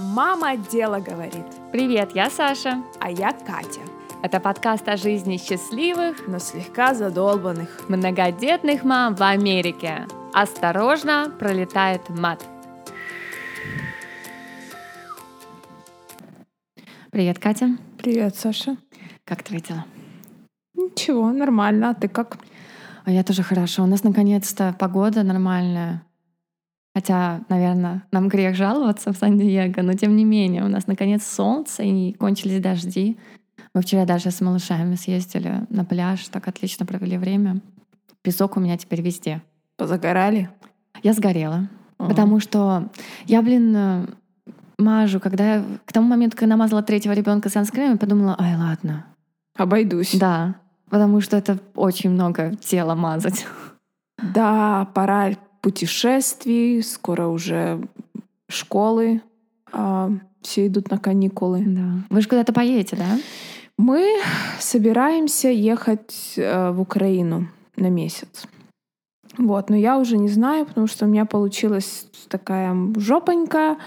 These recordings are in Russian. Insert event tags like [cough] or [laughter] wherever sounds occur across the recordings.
Мама дело говорит. Привет, я Саша. А я Катя. Это подкаст о жизни счастливых, но слегка задолбанных многодетных мам в Америке. Осторожно, пролетает мат. Привет, Катя. Привет, Саша. Как твои дела? Ничего, нормально. А ты как? А я тоже хорошо. У нас наконец-то погода нормальная. Хотя, наверное, нам грех жаловаться в Сан-Диего, но тем не менее, у нас наконец солнце и кончились дожди. Мы вчера даже с малышами съездили на пляж, так отлично провели время. Песок у меня теперь везде. Позагорали? Я сгорела. uh Потому что я, блин, мажу, когда я к тому моменту, когда намазала третьего ребенка санскрином, подумала, ай, ладно. Обойдусь. Да, потому что это очень много тела мазать. Да, пора путешествий, скоро уже школы, а, все идут на каникулы. Да. Вы же куда-то поедете, да? Мы собираемся ехать э, в Украину на месяц. Вот, но я уже не знаю, потому что у меня получилась такая жопонька.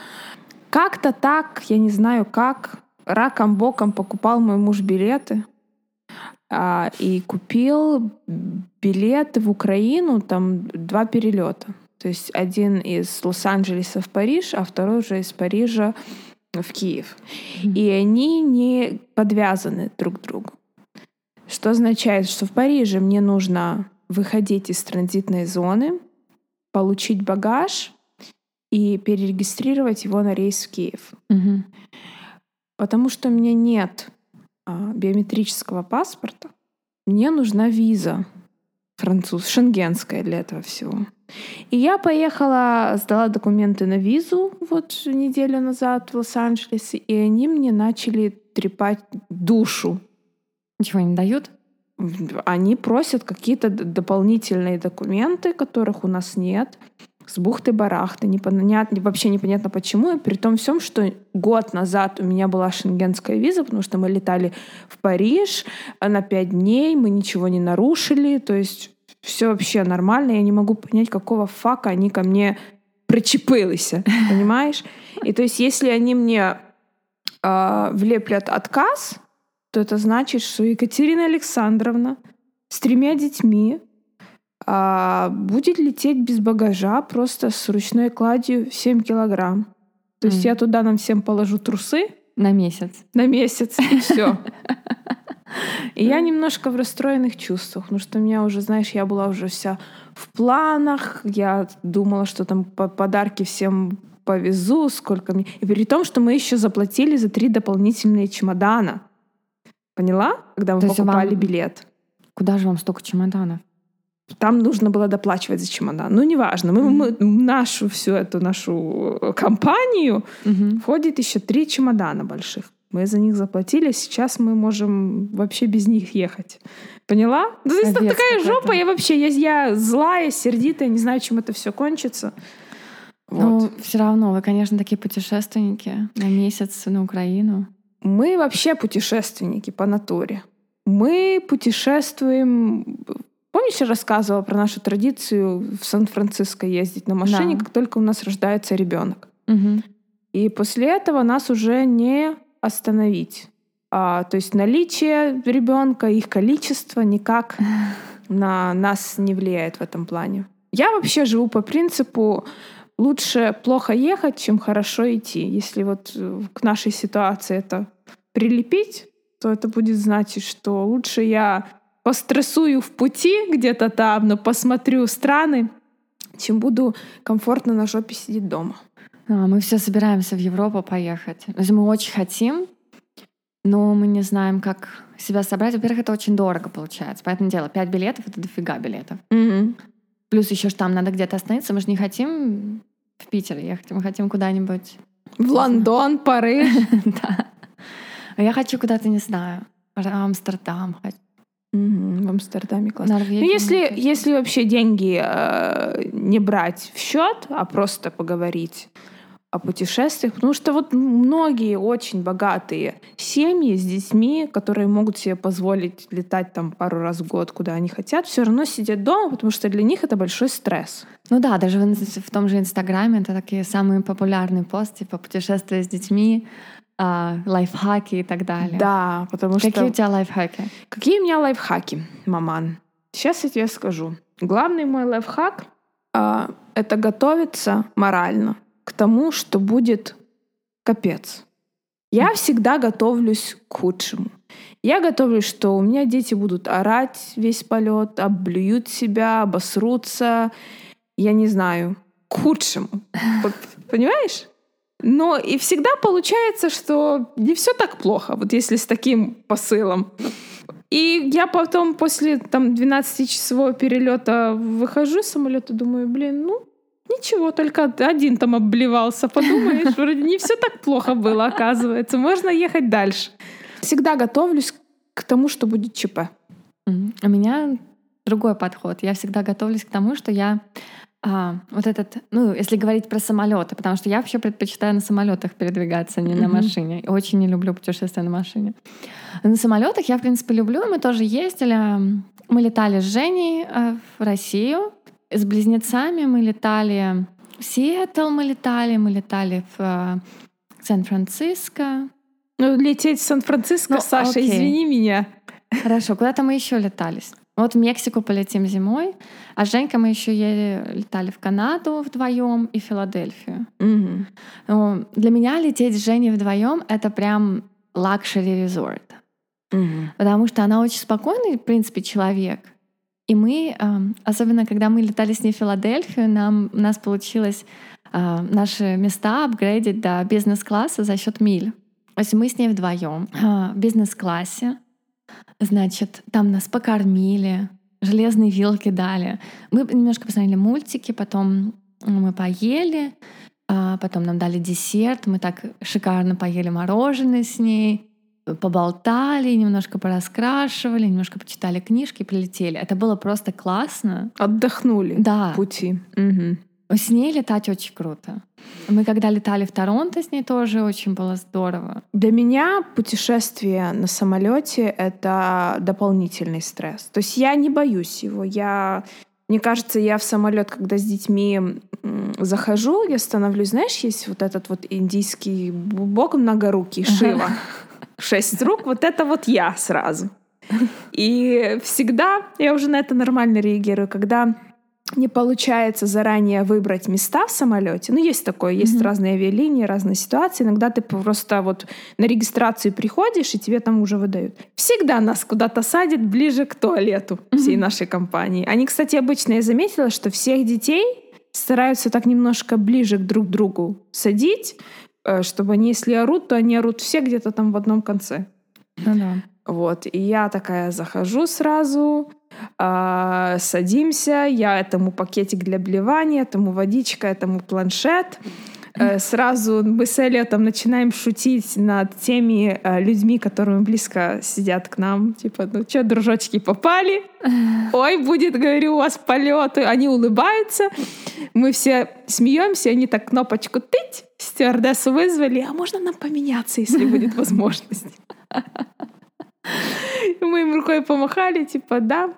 Как-то так, я не знаю как, раком боком покупал мой муж билеты а, и купил билеты в Украину, там два перелета. То есть один из Лос-Анджелеса в Париж, а второй уже из Парижа в Киев. Mm-hmm. И они не подвязаны друг к другу. Что означает, что в Париже мне нужно выходить из транзитной зоны, получить багаж и перерегистрировать его на рейс в Киев. Mm-hmm. Потому что у меня нет биометрического паспорта, мне нужна виза француз, шенгенская для этого всего. И я поехала, сдала документы на визу вот неделю назад в Лос-Анджелесе, и они мне начали трепать душу. Ничего не дают? Они просят какие-то дополнительные документы, которых у нас нет с бухты-барахты, непонятно, вообще непонятно почему, и при том всем, что год назад у меня была шенгенская виза, потому что мы летали в Париж на пять дней, мы ничего не нарушили, то есть все вообще нормально, я не могу понять, какого фака они ко мне причепились, [laughs] понимаешь? И то есть если они мне э, влеплят отказ, то это значит, что Екатерина Александровна с тремя детьми а, будет лететь без багажа, просто с ручной кладью 7 килограмм. То есть mm. я туда нам всем положу трусы. На месяц. На месяц, и все. [laughs] И я немножко в расстроенных чувствах, потому что у меня уже, знаешь, я была уже вся в планах, я думала, что там подарки всем повезу, сколько мне... И при том, что мы еще заплатили за три дополнительные чемодана. Поняла? Когда мы То покупали вам... билет. Куда же вам столько чемоданов? Там нужно было доплачивать за чемодан. Ну, неважно. Мы, mm-hmm. мы нашу всю эту нашу э, компанию mm-hmm. входит еще три чемодана больших. Мы за них заплатили, сейчас мы можем вообще без них ехать. Поняла? Ну, это такая жопа, я вообще, я, я злая, сердитая, не знаю, чем это все кончится. Ну, вот. все равно, вы, конечно, такие путешественники на месяц на Украину. Мы вообще путешественники по натуре. Мы путешествуем Помнишь, я рассказывала про нашу традицию в Сан-Франциско ездить на машине, да. как только у нас рождается ребенок. Угу. И после этого нас уже не остановить. А, то есть наличие ребенка, их количество никак [laughs] на нас не влияет в этом плане. Я вообще живу по принципу лучше плохо ехать, чем хорошо идти. Если вот э, к нашей ситуации это прилепить, то это будет значить, что лучше я пострессую в пути где-то там, но посмотрю страны, чем буду комфортно на жопе сидеть дома. А, мы все собираемся в Европу поехать. Мы очень хотим, но мы не знаем, как себя собрать. Во-первых, это очень дорого получается. Поэтому дело, пять билетов — это дофига билетов. Mm-hmm. Плюс еще ж там надо где-то остановиться. Мы же не хотим в Питер ехать, мы хотим куда-нибудь... В Лондон, Париж. [laughs] Да. А я хочу куда-то, не знаю, Амстердам хочу. Угу, в Амстердаме классно. ну, если, если вообще деньги э, не брать в счет, а просто поговорить, о путешествиях, потому что вот многие очень богатые семьи с детьми, которые могут себе позволить летать там пару раз в год, куда они хотят, все равно сидят дома, потому что для них это большой стресс. Ну да, даже в, в том же Инстаграме это такие самые популярные посты, типа путешествия с детьми, а, лайфхаки и так далее. Да, потому Какие что... Какие у тебя лайфхаки? Какие у меня лайфхаки, маман? Сейчас я тебе скажу. Главный мой лайфхак а, — это готовиться морально к тому, что будет капец. Я всегда готовлюсь к худшему. Я готовлюсь, что у меня дети будут орать весь полет, облюют себя, обосрутся, я не знаю, к худшему. [laughs] Понимаешь? Но и всегда получается, что не все так плохо, вот если с таким посылом. И я потом после там 12-часового перелета выхожу из самолета, думаю, блин, ну Ничего, только один там обливался. Подумаешь, вроде не все так плохо было, оказывается. Можно ехать дальше. Всегда готовлюсь к тому, что будет ЧП. У меня другой подход. Я всегда готовлюсь к тому, что я а, вот этот, ну, если говорить про самолеты, потому что я вообще предпочитаю на самолетах передвигаться, а не mm-hmm. на машине. Очень не люблю путешествия на машине. На самолетах я, в принципе, люблю. Мы тоже ездили. Мы летали с Женей э, в Россию. С близнецами мы летали в Сиэтл, мы летали, мы летали в э, Сан-Франциско. Ну, лететь в Сан-Франциско, ну, Саша, окей. извини меня. Хорошо, куда-то мы еще летались. Вот в Мексику полетим зимой, а Женька мы еще летали в Канаду вдвоем и в Филадельфию. Угу. Ну, для меня лететь с Женей вдвоем это прям luxury resort. Угу. Потому что она очень спокойный, в принципе, человек. И мы, особенно когда мы летали с ней в Филадельфию, нам, у нас получилось наши места апгрейдить до бизнес-класса за счет миль. То есть мы с ней вдвоем в бизнес-классе Значит, там нас покормили, железные вилки дали. Мы немножко посмотрели мультики, потом мы поели, а потом нам дали десерт, мы так шикарно поели мороженое с ней, поболтали, немножко пораскрашивали, немножко почитали книжки, прилетели. Это было просто классно. Отдохнули да. пути. Угу. С ней летать очень круто. Мы когда летали в Торонто с ней тоже очень было здорово. Для меня путешествие на самолете это дополнительный стресс. То есть я не боюсь его. Я мне кажется, я в самолет, когда с детьми захожу, я становлюсь, знаешь, есть вот этот вот индийский бог многорукий, [laughs] Шива. Шесть рук, вот это вот я сразу. И всегда я уже на это нормально реагирую, когда не получается заранее выбрать места в самолете. Ну, есть такое, есть mm-hmm. разные авиалинии, разные ситуации. Иногда ты просто вот на регистрацию приходишь, и тебе там уже выдают. Всегда нас куда-то садят ближе к туалету mm-hmm. всей нашей компании. Они, кстати, обычно я заметила, что всех детей стараются так немножко ближе к друг другу садить, э, чтобы они, если орут, то они орут все где-то там в одном конце. Ну да. Вот. И я такая захожу сразу, э, садимся, я этому пакетик для обливания, этому водичка, этому планшет. Э, сразу мы с Эллиотом начинаем шутить над теми э, людьми, которые близко сидят к нам. Типа, ну что, дружочки, попали? Ой, будет, говорю, у вас полеты. Они улыбаются. Мы все смеемся, они так кнопочку тыть, стюардессу вызвали. А можно нам поменяться, если будет возможность? [laughs] Мы им рукой помахали, типа, да,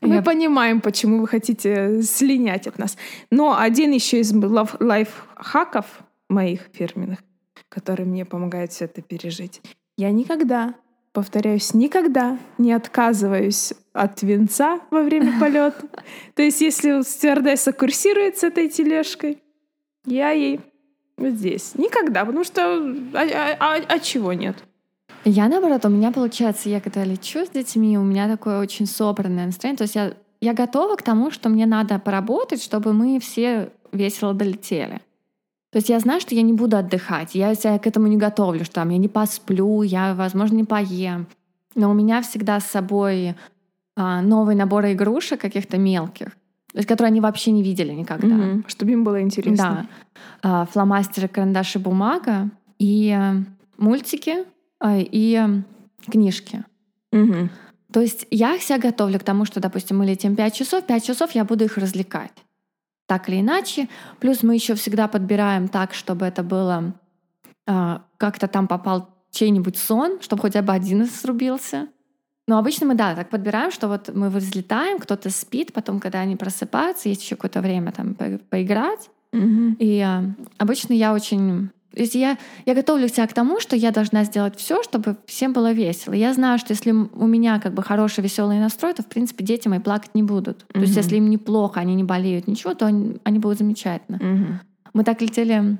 мы Я... понимаем, почему вы хотите слинять от нас. Но один еще из лайфхаков моих фирменных, который мне помогает все это пережить. Я никогда, повторяюсь, никогда не отказываюсь от венца во время [laughs] полета. То есть, если стюардесса курсирует с этой тележкой, я ей вот здесь. Никогда, потому что а, а, а, а чего нет? Я наоборот, у меня получается, я когда лечу с детьми, у меня такое очень собранное настроение. То есть я, я готова к тому, что мне надо поработать, чтобы мы все весело долетели. То есть я знаю, что я не буду отдыхать, я себя к этому не готовлю, что там я не посплю, я, возможно, не поем. Но у меня всегда с собой а, новые наборы игрушек каких-то мелких, то есть, которые они вообще не видели никогда. Mm-hmm. Чтобы им было интересно. Да. А, фломастеры, карандаши, бумага и а, мультики, и книжки. Угу. То есть я себя готовлю к тому, что, допустим, мы летим 5 часов, 5 часов я буду их развлекать. так или иначе. Плюс мы еще всегда подбираем так, чтобы это было э, как-то там попал чей-нибудь сон, чтобы хотя бы один из срубился. Но обычно мы, да, так подбираем, что вот мы взлетаем, кто-то спит, потом, когда они просыпаются, есть еще какое-то время там по поиграть. Мгм. И а, обычно я очень... То есть я, я готовлю себя к тому, что я должна сделать все, чтобы всем было весело. Я знаю, что если у меня как бы хороший веселый настрой, то в принципе дети мои плакать не будут. То есть если им неплохо, они не болеют, ничего, то они, они будут замечательно. Мгм. Мы так летели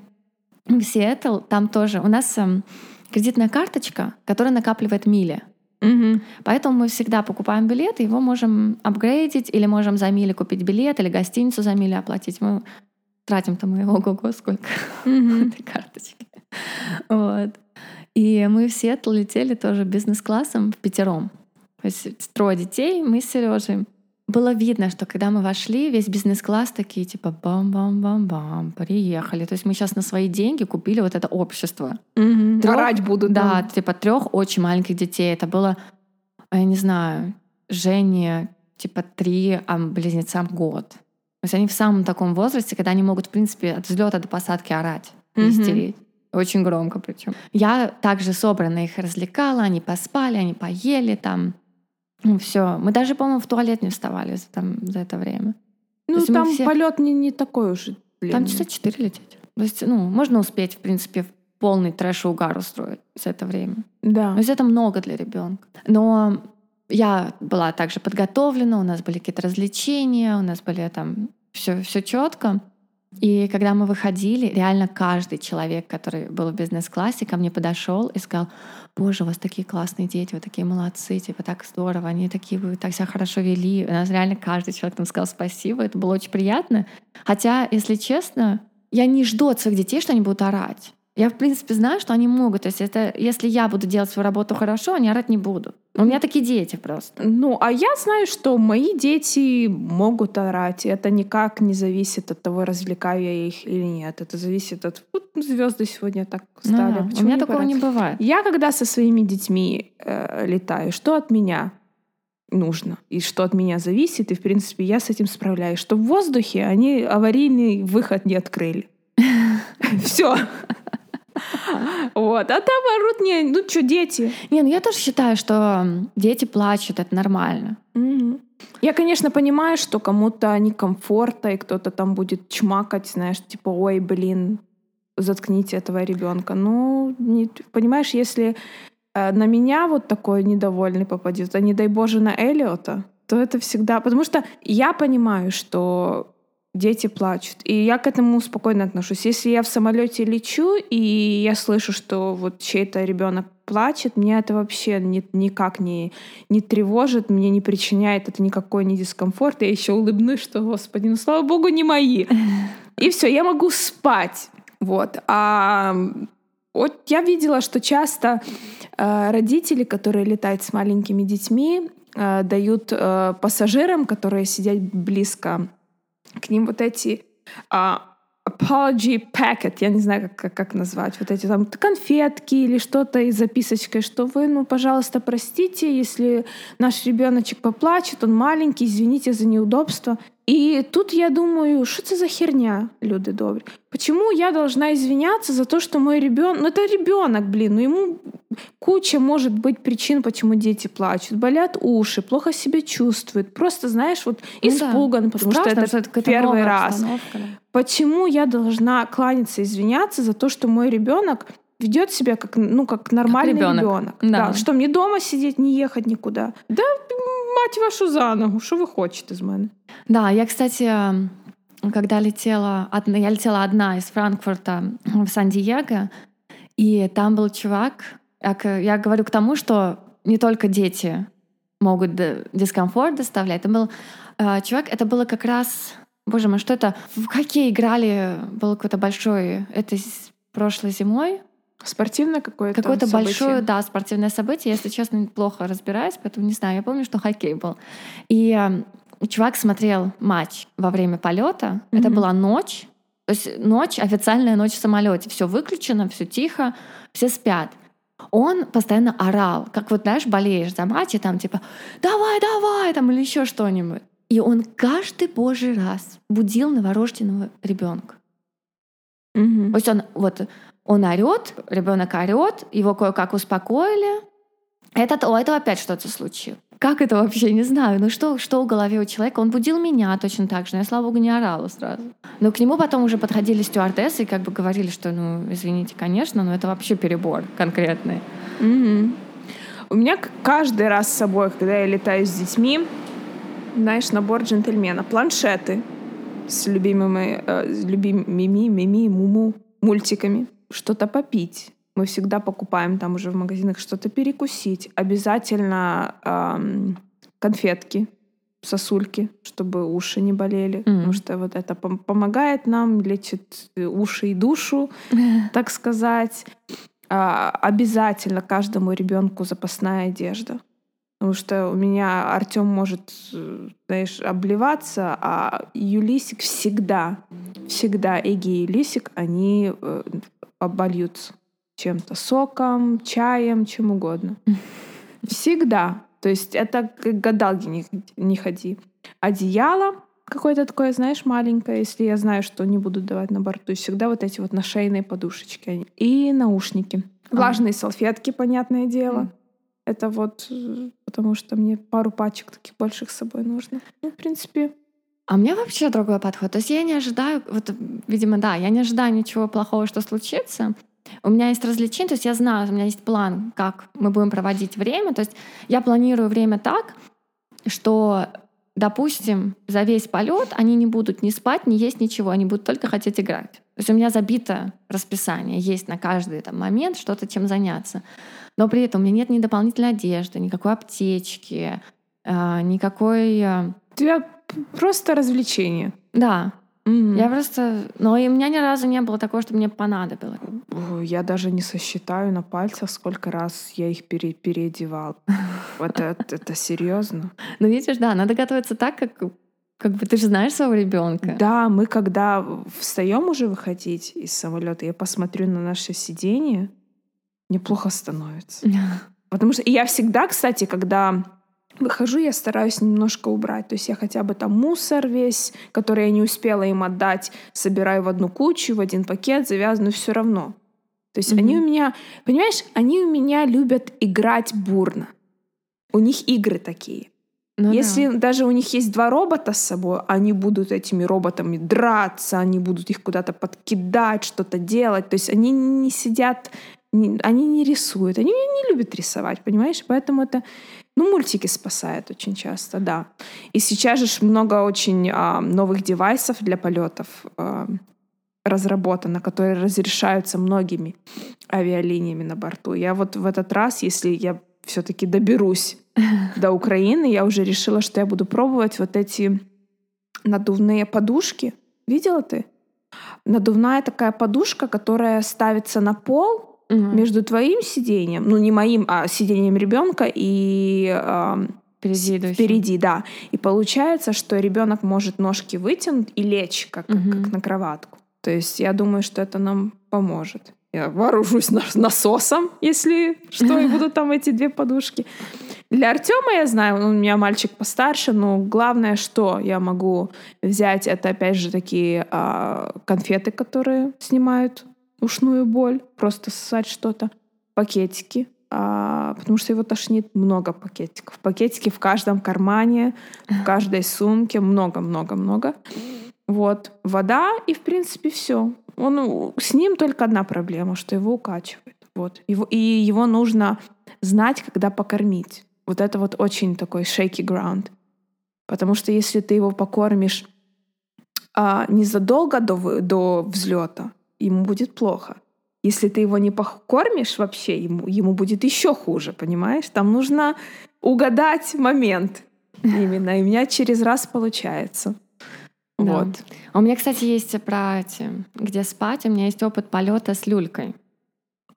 в Сиэтл, там тоже у нас эм, кредитная карточка, которая накапливает мили. Мгм. Поэтому мы всегда покупаем билет, и его можем апгрейдить, или можем за мили купить билет, или гостиницу за мили оплатить. Мы тратим-то мы ого-го сколько [laughs] этой карточки. Вот. И мы в Сиэтл летели тоже бизнес-классом в пятером. То есть трое детей, мы с Сережей. Было видно, что когда мы вошли, весь бизнес-класс такие типа бам-бам-бам-бам, приехали. То есть мы сейчас на свои деньги купили вот это общество. Трёх- Орать будут. Да, там. типа трех очень маленьких детей. Это было, я не знаю, Жене типа три, а близнецам год. То есть они в самом таком возрасте, когда они могут, в принципе, от взлета до посадки орать и Мгм. истерить. Очень громко причем. Я также собрана их развлекала, они поспали, они поели там. Ну, все. Мы даже, по-моему, в туалет не вставали за, там, за это время. Ну, там все- полет не, не такой уж длинный. Там часа четыре лететь. То есть, ну, можно успеть, в принципе, в полный трэш и угар устроить за это время. Да. То есть это много для ребенка. Но я была также подготовлена, у нас были какие-то развлечения, у нас были там все, все четко. И когда мы выходили, реально каждый человек, который был в бизнес-классе, ко мне подошел и сказал, боже, у вас такие классные дети, вы такие молодцы, типа так здорово, они такие, вы так себя хорошо вели. У нас реально каждый человек там сказал спасибо, это было очень приятно. Хотя, если честно, я не жду от своих детей, что они будут орать. Я, в принципе, знаю, что они могут. То есть это, если я буду делать свою работу хорошо, они орать не будут. У меня такие дети просто. Ну, а я знаю, что мои дети могут орать. Это никак не зависит от того, развлекаю я их или нет. Это зависит от... Вот звезды сегодня так Ну стали. да, Почему у меня не такого поорать? не бывает. Я когда со своими детьми э, летаю, что от меня нужно и что от меня зависит, и в принципе я с этим справляюсь, что в воздухе они аварийный выход не открыли. [laughs] Все. [laughs] Вот. А там орут не, ну что, дети. Не, ну я тоже считаю, что дети плачут, это нормально. Я, конечно, понимаю, что кому-то некомфортно, и кто-то там будет чмакать, знаешь, типа, ой, блин, заткните этого ребенка. Ну, не- понимаешь, если э, на меня вот такой недовольный попадет, а не дай боже на Элиота, то это всегда... Потому что я понимаю, что дети плачут. И я к этому спокойно отношусь. Если я в самолете лечу, и я слышу, что вот чей-то ребенок плачет, меня это вообще ни- никак не, не тревожит, мне не причиняет это никакой не дискомфорт. Я еще улыбнусь, что, господи, ну слава богу, не мои. И все, я могу спать. Вот. А вот я видела, что часто э, родители, которые летают с маленькими детьми, э, дают э, пассажирам, которые сидят близко к ним, вот эти а, apology packet, я не знаю, как, как, как назвать, вот эти там конфетки или что-то и записочкой, что вы, ну, пожалуйста, простите, если наш ребеночек поплачет, он маленький, извините за неудобство. И тут я думаю, что это за херня, люди добрые? Почему я должна извиняться за то, что мой ребенок... Ну, это ребенок, блин, ну ему куча может быть причин, почему дети плачут. Болят уши, плохо себя чувствуют. Просто, знаешь, вот Ну да. испуган, потому Страшно, что это какая-то первый новая раз. да. Почему я должна кланяться, извиняться за то, что мой ребенок ведет себя как, ну, как нормальный ребёнок. ребенок? Да. Что мне дома сидеть, не ехать никуда? Да, мать вашу за ногу, що ви хочете з мене? Да, я, кстати, когда летела, я летела одна из Франкфурта в Сан-Диего, и там был чувак. Я говорю к тому, что не только дети могут дискомфорт доставлять. Там был э, чувак, это было как раз, боже мой, что это? В хоккей играли, был какой-то большой, это прошлой зимой, Спортивное какое-то Какое-то большое, да, спортивное событие. Если честно, плохо разбираюсь, поэтому не знаю. Я помню, что хоккей был. И э, чувак смотрел матч во время полета. Это Мгм. была ночь. То есть ночь, официальная ночь в самолете. Все выключено, все тихо, все спят. Он постоянно орал, как вот, знаешь, болеешь за матч, и там типа «давай, давай», там или еще что-нибудь. И он каждый божий раз будил новорожденного ребенка. Мгм. То есть он вот он орет, ребенок орет, его кое-как успокоили. Этот, у этого опять что-то случилось. Как это вообще, не знаю. Ну что, что в голове у человека? Он будил меня точно так же, но я, слава богу, не орала сразу. Но к нему потом уже подходили стюардессы и как бы говорили, что, ну, извините, конечно, но это вообще перебор конкретный. Мгм. У меня каждый раз с собой, когда я летаю с детьми, знаешь, набор джентльмена. Планшеты с любимыми, э, любимыми мими, муму мультиками. Что-то попить. Мы всегда покупаем там уже в магазинах что-то перекусить. Обязательно ам, конфетки, сосульки, чтобы уши не болели. Мгм. Потому что вот это пом- помогает нам, лечит э, уши и душу [laughs] так сказать. А, обязательно каждому ребенку запасная одежда. Потому что у меня Артем может, э, знаешь, обливаться, а Юлисик всегда, всегда Эги и Юлисик, они э, обольются чем-то, соком, чаем, чем угодно. [laughs] Всегда. То есть это к гадалке не, не ходи. Одеяло какое-то такое, знаешь, маленькое, если я знаю, что не будут давать на борту. И всегда вот эти вот нашейные подушечки. они. И наушники. А. Влажные салфетки, понятное дело. Это вот э, потому что мне пару пачек таких больших с собой нужно. Ну, в принципе, А у меня вообще другой подход. То есть я не ожидаю, вот, видимо, да, я не ожидаю ничего плохого, что случится. У меня есть развлечения, то есть я знаю, у меня есть план, как мы будем проводить время. То есть я планирую время так, что, допустим, за весь полет они не будут ни спать, ни есть ничего, они будут только хотеть играть. То есть у меня забито расписание, есть на каждый там, момент что-то, чем заняться. Но при этом у меня нет ни дополнительной одежды, никакой аптечки, а, никакой... а, у тебя просто развлечение. Да, Мгм. я просто... Но и у меня ни разу не было такого, что мне понадобилось. Я даже не сосчитаю на пальцах, сколько раз я их пере- переодевал. [laughs] Вот это, это серьезно. Но видишь, да, надо готовиться так, как, как бы ты же знаешь своего ребенка. Да, мы когда встаем уже выходить из самолета, я посмотрю на наше сиденье, мне плохо становится. [laughs] Потому что и я всегда, кстати, когда выхожу, я стараюсь немножко убрать. То есть я хотя бы там мусор весь, который я не успела им отдать, собираю в одну кучу, в один пакет, завязываю, все равно. То есть они у меня, понимаешь, они у меня любят играть бурно. У них игры такие. Ну да. Если даже у них есть два робота с собой, они будут этими роботами драться, они будут их куда-то подкидать, что-то делать. То есть они не сидят, не- они не рисуют, они не любят рисовать, понимаешь? Поэтому это, ну, мультики спасают очень часто, да. И сейчас же много очень а, новых девайсов для полетов а, разработано, которые разрешаются многими авиалиниями на борту. Я вот в этот раз, если я все-таки доберусь [laughs] до Украины, я уже решила, что я буду пробовать вот эти надувные подушки. Видела ты? Надувная такая подушка, которая ставится на пол Мгм. между твоим сиденьем, ну не моим, а сиденьем ребенка и ам, Впереди впереди, да. И получается, что ребенок может ножки вытянуть и лечь как, как- Мгм. как на кроватку. То есть я думаю, что это нам поможет. Я вооружусь нас- насосом, если что, и будут там эти две подушки. Для Артема я знаю, он у меня мальчик постарше, но главное, что я могу взять, это опять же такие а, конфеты, которые снимают ушную боль, просто ссать что-то, пакетики, а, потому что его тошнит много пакетиков. Пакетики в каждом кармане, в каждой сумке, много-много-много. Вот. Вода и, в принципе, все. Он, с ним только одна проблема, что его укачивает. Вот. Его, и его нужно знать, когда покормить. Вот это вот очень такой shaky ground. Потому что если ты его покормишь а, незадолго до, до взлета, ему будет плохо. Если ты его не покормишь вообще, ему, ему будет еще хуже, понимаешь? Там нужно угадать момент именно. И у меня через раз получается. Да. Вот. А У меня, кстати, есть про эти, где спать. У меня есть опыт полета с люлькой.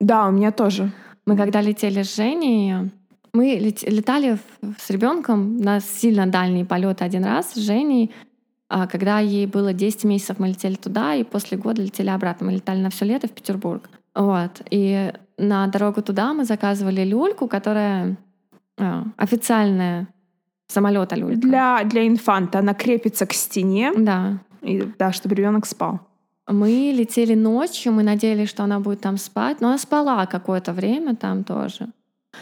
Да, у меня тоже. Мы когда летели с Женей, мы лет- летали с ребенком на сильно дальний полет один раз с Женей. А Когда ей было 10 месяцев, мы летели туда, и после года летели обратно. Мы летали на все лето в Петербург. Вот. И на дорогу туда мы заказывали люльку, которая а, официальная самолета люлька. Для, для инфанта она крепится к стене, Да. и, да, чтобы ребенок спал. Мы летели ночью, мы надеялись, что она будет там спать, но она спала какое-то время там тоже.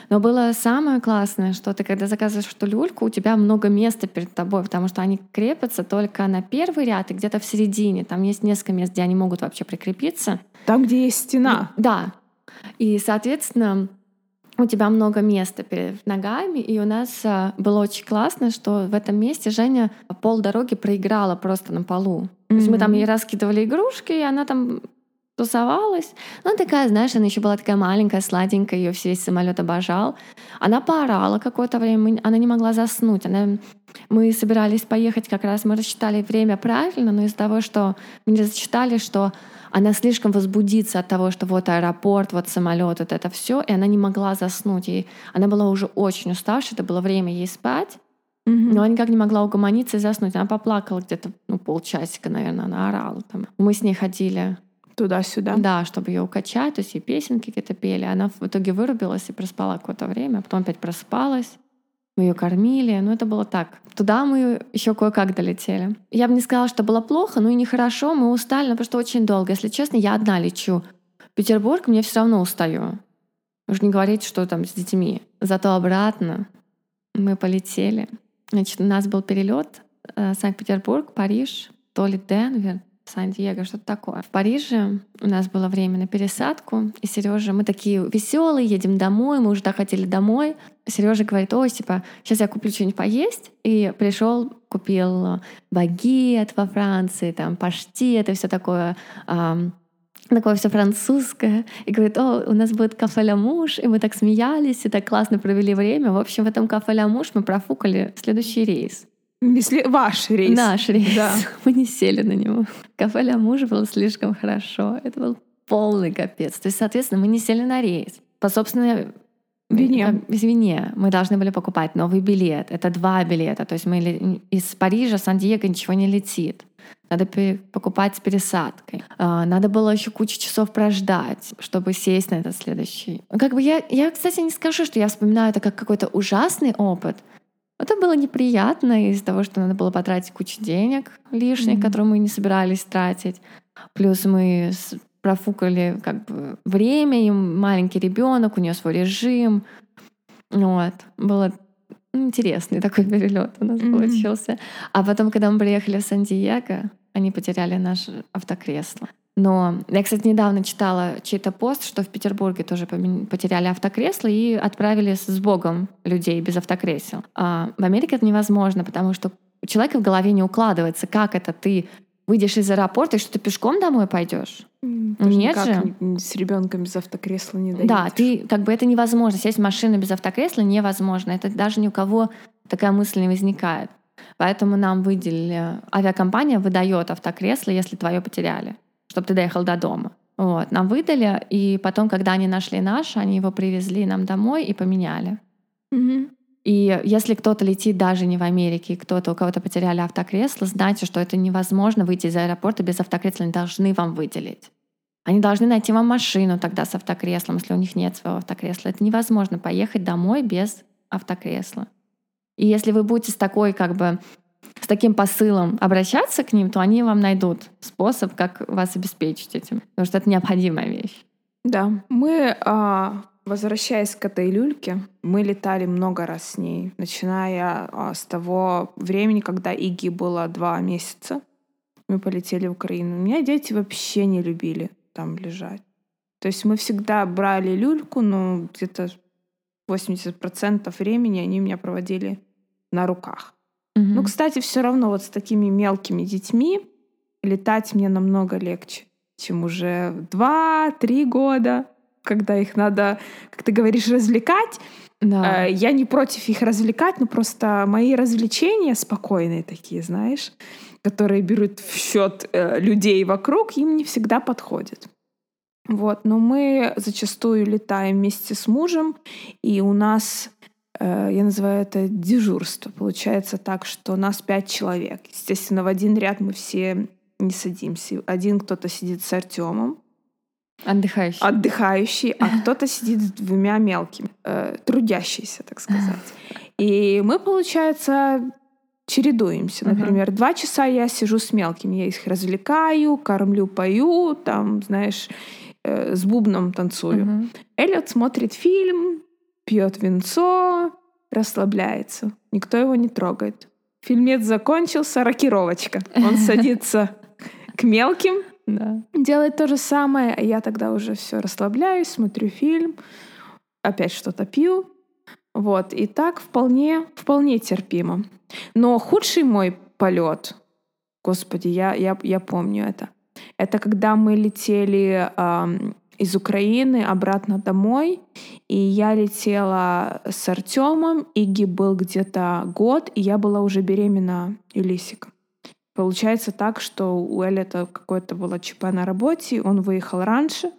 Но было самое классное, что ты, когда заказываешь эту люльку, у тебя много места перед тобой, потому что они крепятся только на первый ряд и где-то в середине. Там есть несколько мест, где они могут вообще прикрепиться. Там, где есть стена. Да. И, соответственно, у тебя много места перед ногами, и у нас а, было очень классно, что в этом месте Женя пол дороги проиграла просто на полу. То есть мы там ей раскидывали игрушки, и она там тусовалась. Ну, такая, знаешь, она еще была такая маленькая, сладенькая, ее весь самолет обожал. Она поорала какое-то время, она не могла заснуть. Она... Мы собирались поехать как раз, мы рассчитали время правильно, но из-за того, что мы не засчитали, что она слишком возбудится от того, что вот аэропорт, вот самолет, вот это все, и она не могла заснуть. И она была уже очень уставшая, это было время ей спать, Мгм. но она никак не могла угомониться и заснуть. Она поплакала где-то ну, полчасика, наверное, она орала там. Мы с ней ходили, Туда-сюда. да, чтобы ее укачать, то есть ей песенки какие-то пели. Она в итоге вырубилась и проспала какое-то время, а потом опять просыпалась. Мы ее кормили, ну это было так. Туда мы еще кое-как долетели. Я бы не сказала, что было плохо, ну и нехорошо, мы устали, но просто очень долго. Если честно, я одна лечу. Петербург мне все равно устаю. Уж не говорить, что там с детьми. Зато обратно мы полетели. Значит, у нас был перелет э, Санкт-Петербург, Париж, то ли Денвер, Сан-Диего, что-то такое. В Париже у нас было время на пересадку, и Сережа, мы такие веселые, едем домой, мы уже так хотели домой. Сережа говорит, ой, типа, сейчас я куплю что-нибудь поесть. И пришел, купил багет во Франции, там паштет и все такое ам, такое все французское, и говорит, о, у нас будет кафе ля муж, и мы так смеялись, и так классно провели время. В общем, в этом кафе ля муж мы профукали следующий рейс. Если ваш рейс. Наш рейс. Да. [laughs] Мы не сели на него. Кафе ля муж было слишком хорошо. Это был полный капец. То есть, соответственно, мы не сели на рейс. По собственной Вине. Извине, мы должны были покупать новый билет. Это два билета. То есть мы из Парижа, Сан-Диего ничего не летит. Надо покупать с пересадкой. А, Надо было еще кучу часов прождать, чтобы сесть на этот следующий. Как бы я, я, кстати, не скажу, что я вспоминаю это как какой-то ужасный опыт. Это было неприятно из-за того, что надо было потратить кучу денег лишних, Мгм. которые мы не собирались тратить. Плюс мы профукали как бы время, и маленький ребенок, у нее свой режим. Вот. Было интересный такой [laughs] перелет у нас Мгм. получился. А потом, когда мы приехали в Сан-Диего, они потеряли наше автокресло. Но я, кстати, недавно читала чей-то пост, что в Петербурге тоже потеряли автокресло и отправили с Богом людей без автокресел. А в Америке это невозможно, потому что у человека в голове не укладывается, как это ты выйдешь из аэропорта и что ты пешком домой пойдешь. Тоже Нет же. с ребенком без автокресла не Да, доедешь. ты как бы это невозможно. Сесть в машину без автокресла невозможно. Это даже ни у кого такая мысль не возникает. Поэтому нам выделили... Авиакомпания выдает автокресло, если твое потеряли, чтобы ты доехал до дома. Вот. Нам выдали, и потом, когда они нашли наше, они его привезли нам домой и поменяли. Мгм. И если кто-то летит даже не в Америке, кто-то, у кого-то потеряли автокресло, знайте, что это невозможно выйти из аэропорта без автокресла, они должны вам выделить. Они должны найти вам машину тогда с автокреслом, если у них нет своего автокресла. Это невозможно поехать домой без автокресла. И если вы будете с такой, как бы, с таким посылом обращаться к ним, то они вам найдут способ, как вас обеспечить этим. Потому что это необходимая вещь. Да. Мы, а, возвращаясь к этой люльке, мы летали много раз с ней, начиная а, с того времени, когда Иги было два месяца. Мы полетели в Украину. Меня дети вообще не любили там лежать. То есть мы всегда брали люльку, но где-то 80% времени они меня проводили на руках. Мгм. Ну, кстати, все равно вот с такими мелкими детьми летать мне намного легче, чем уже в 2-3 года, когда их надо, как ты говоришь, развлекать. да. Э, Я не против их развлекать, но просто мои развлечения спокойные такие, знаешь, которые берут в счет э, людей вокруг, им не всегда подходят. Вот, но мы зачастую летаем вместе с мужем, и у нас, я называю это дежурство. Получается так, что нас пять человек. Естественно, в один ряд мы все не садимся. Один кто-то сидит с Артемом, Отдыхающий. отдыхающий, а [laughs] кто-то сидит с двумя мелкими, э, трудящийся, так сказать. [laughs] И мы, получается, чередуемся. Например, два часа я сижу с мелкими, я их развлекаю, кормлю, пою, там, знаешь, э, с бубном танцую. Эллиот смотрит фильм, пьет винцо, расслабляется. Никто его не трогает. Фильмец закончился, рокировочка. Он [laughs] садится к мелким, Да. делает то же самое, а я тогда уже все расслабляюсь, смотрю фильм, опять что-то пью. Вот, и так вполне, вполне терпимо. Но худший мой полет, господи, я, я, я помню это. Это когда мы летели из Украины обратно домой, и я летела с Артемом, Иги был где-то год, и я была уже беременна Элисиком. Получается так, что у Эллиота какое-то было ЧП на работе, он выехал раньше,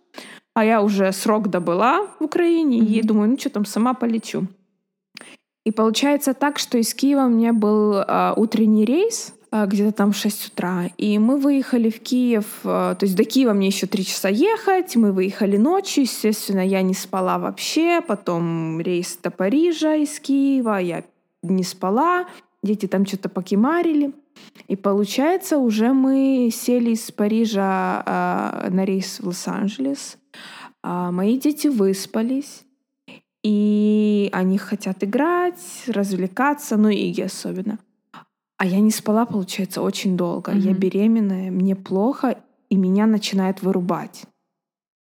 а я уже срок добыла в Украине, и Мгм. думаю, ну что там, сама полечу. И получается так, что из Киева у меня был а, утренний рейс, где-то там в 6 утра. И мы выехали в Киев, а, то есть до Киева мне еще три часа ехать, мы выехали ночью, естественно, я не спала вообще, потом рейс до Парижа из Киева, я не спала, дети там что-то покемарили. И получается, уже мы сели из Парижа а, на рейс в Лос-Анджелес. А, мои дети выспались. И они хотят играть, развлекаться, ну, Иги особенно. А я не спала, получается, очень долго. Я Мгм. беременная, мне плохо, и меня начинает вырубать.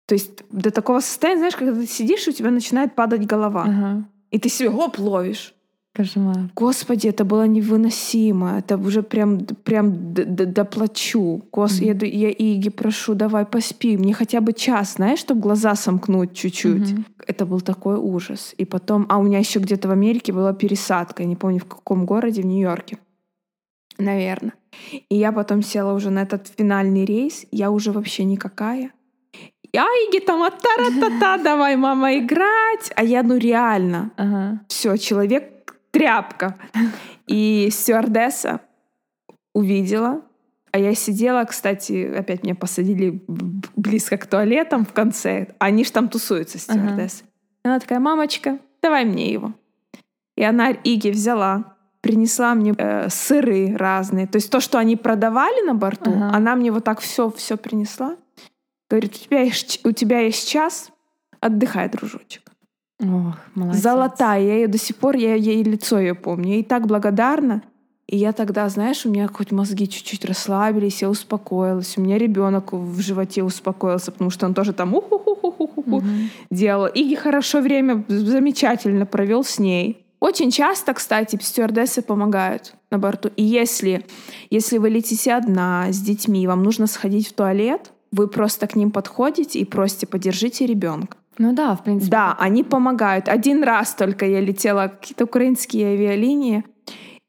То есть до такого состояния, знаешь, когда ты сидишь, у тебя начинает падать голова. Ага. И ты себе гоп ловишь. Кошмар. Господи, это было невыносимо. Это уже прям, прям доплачу. Гос, Мгм. я, я Иги прошу, давай поспи. Мне хотя бы час, знаешь, чтобы глаза сомкнуть чуть-чуть. Мгм. Это был такой ужас. И потом, а у меня еще где-то в Америке была пересадка, я не помню в каком городе, в Нью-Йорке, наверное. И я потом села уже на этот финальный рейс, я уже вообще никакая. Я Иги там, а та [laughs] давай, мама, играть. А я, ну реально, Ага. все, человек тряпка. И стюардесса увидела, а я сидела, кстати, опять меня посадили близко к туалетам в конце. Они ж там тусуются, стюардессы. И Она такая, мамочка, давай мне его. И она Иги взяла, принесла мне э, сыры разные. То есть то, что они продавали на борту, Ага. она мне вот так все, все принесла. Говорит, у тебя есть, у тебя есть час, отдыхай, дружочек. Ох, молодец. Золотая. Я ее до сих пор, я ей лицо ее помню. Я ей так благодарна. И я тогда, знаешь, у меня хоть мозги чуть-чуть расслабились, я успокоилась. У меня ребенок в животе успокоился, потому что он тоже там уху-ху-ху-ху-ху Мгм. делал. Иги хорошо время замечательно провел с ней. Очень часто, кстати, стюардессы помогают на борту. И если, если вы летите одна с детьми, и вам нужно сходить в туалет, вы просто к ним подходите и просите, подержите ребенка. Ну да, в принципе. Да, они помогают. Один раз только я летела какие-то украинские авиалинии,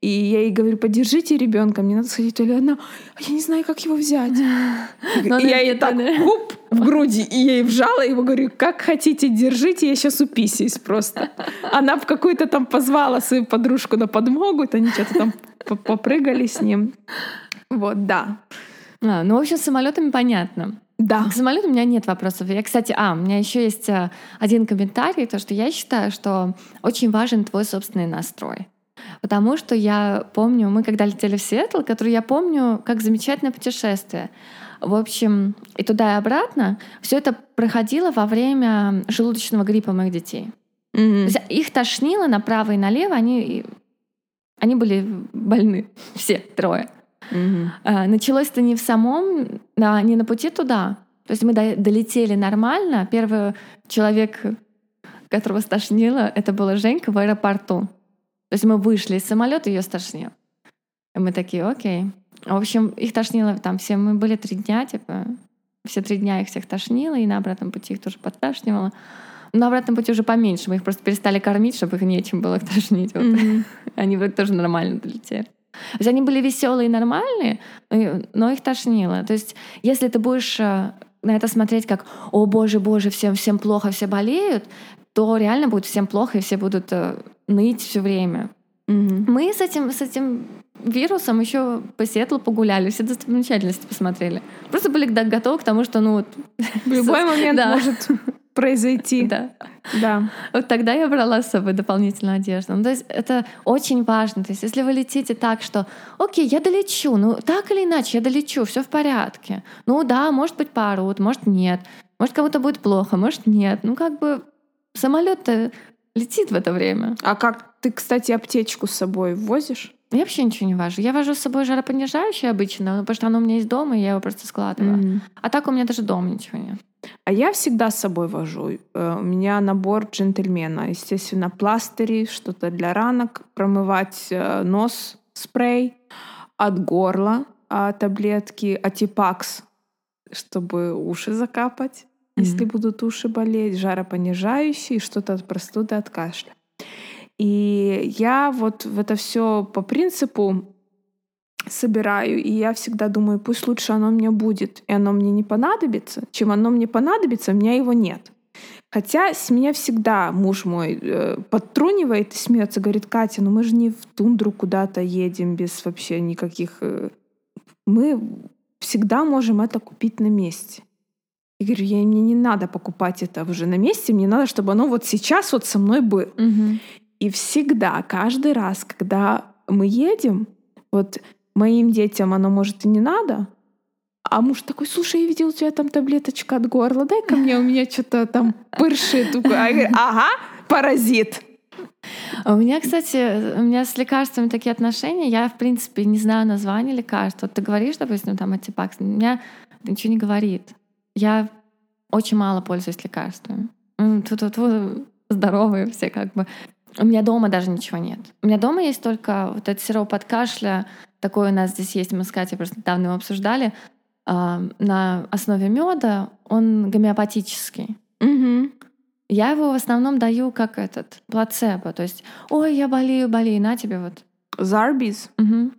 и я ей говорю, подержите ребенка, мне надо сходить в туалет. Она, «А я не знаю, как его взять. [laughs] Ну, И я ей так хуп, в груди, и я ей вжала, и говорю, как хотите, держите, я сейчас уписаюсь просто. Она в какую-то там позвала свою подружку на подмогу, то они что-то там по- попрыгали с ним. Вот, да. А, ну, в общем, с самолетами понятно. Да. К самолету у меня нет вопросов. Я, кстати, а, у меня еще есть а, один комментарий, то, что я считаю, что очень важен твой собственный настрой. Потому что я помню, мы когда летели в Сиэтл, который я помню как замечательное путешествие. В общем, и туда и обратно. Все это проходило во время желудочного гриппа моих детей. Есть их тошнило направо и налево, они, они были больны, [laughs] все трое. Мгм. А, Началось это не в самом, на- не на пути туда. То есть мы до- долетели нормально. Первый человек, которого стошнило, это была Женька в аэропорту. То есть мы вышли из самолета, ее стошнило. И мы такие, окей. В общем, их тошнило там все. Мы были три дня, типа, все три дня их всех тошнило, и на обратном пути их тоже подташнивало. На обратном пути уже поменьше. Мы их просто перестали кормить, чтобы их нечем было тошнить. Вот. Мгм. [laughs] Они вроде тоже нормально долетели. То есть они были веселые и нормальные, но их тошнило. То есть если ты будешь э, на это смотреть как «О, боже, боже, всем, всем плохо, все болеют», то реально будет всем плохо, и все будут э, ныть все время. Мгм. Мы с этим, с этим вирусом еще по Сиэтлу погуляли, все достопримечательности посмотрели. Просто были готовы к тому, что ну вот... В любой [laughs] момент Да. может произойти. [laughs] Да. Да. Вот тогда я брала с собой дополнительную одежду. Ну, то есть это очень важно. То есть если вы летите так, что окей, я долечу, ну так или иначе я долечу, все в порядке. Ну да, может быть порут, может нет. Может кому-то будет плохо, может нет. Ну как бы самолет-то летит в это время. А как ты, кстати, аптечку с собой возишь? Я вообще ничего не вожу. Я вожу с собой жаропонижающее обычно, потому что оно у меня есть дома, и я его просто складываю. Мгм. А так у меня даже дома ничего нет. А я всегда с собой вожу. Э, У меня набор джентльмена. Естественно, пластыри, что-то для ранок, промывать э, нос, спрей, от горла а, таблетки, атипакс, чтобы уши закапать, если Мгм. будут уши болеть, жаропонижающий, что-то от простуды, от кашля. И я вот в это все по принципу собираю, и я всегда думаю, пусть лучше оно мне будет, и оно мне не понадобится, чем оно мне понадобится, у меня его нет. Хотя с меня всегда муж мой э, подтрунивает и смеется, говорит, Катя, ну мы же не в тундру куда-то едем без вообще никаких... э, Мы всегда можем это купить на месте. Я говорю, я, мне не надо покупать это уже на месте, мне надо, чтобы оно вот сейчас вот со мной было. И всегда, каждый раз, когда мы едем, вот моим детям оно может и не надо, а муж такой, слушай, я видел у тебя там таблеточка от горла, дай ко мне, у меня что-то там пыршит. А я говорю, ага, паразит. У меня, кстати, у меня с лекарствами такие отношения. Я, в принципе, не знаю название лекарства. Вот ты говоришь, допустим, там антипакс. У меня ничего не говорит. Я очень мало пользуюсь лекарствами. М, Ту-ту-ту, здоровые все как бы. У меня дома даже ничего нет. У меня дома есть только вот этот сироп от кашля. Такой у нас здесь есть, мы с Катей просто недавно его обсуждали. а, На основе меда он гомеопатический. Мгм. Я его в основном даю как этот плацебо. То есть, ой, я болею, болею, на тебе вот. Зарбиз. Мгм.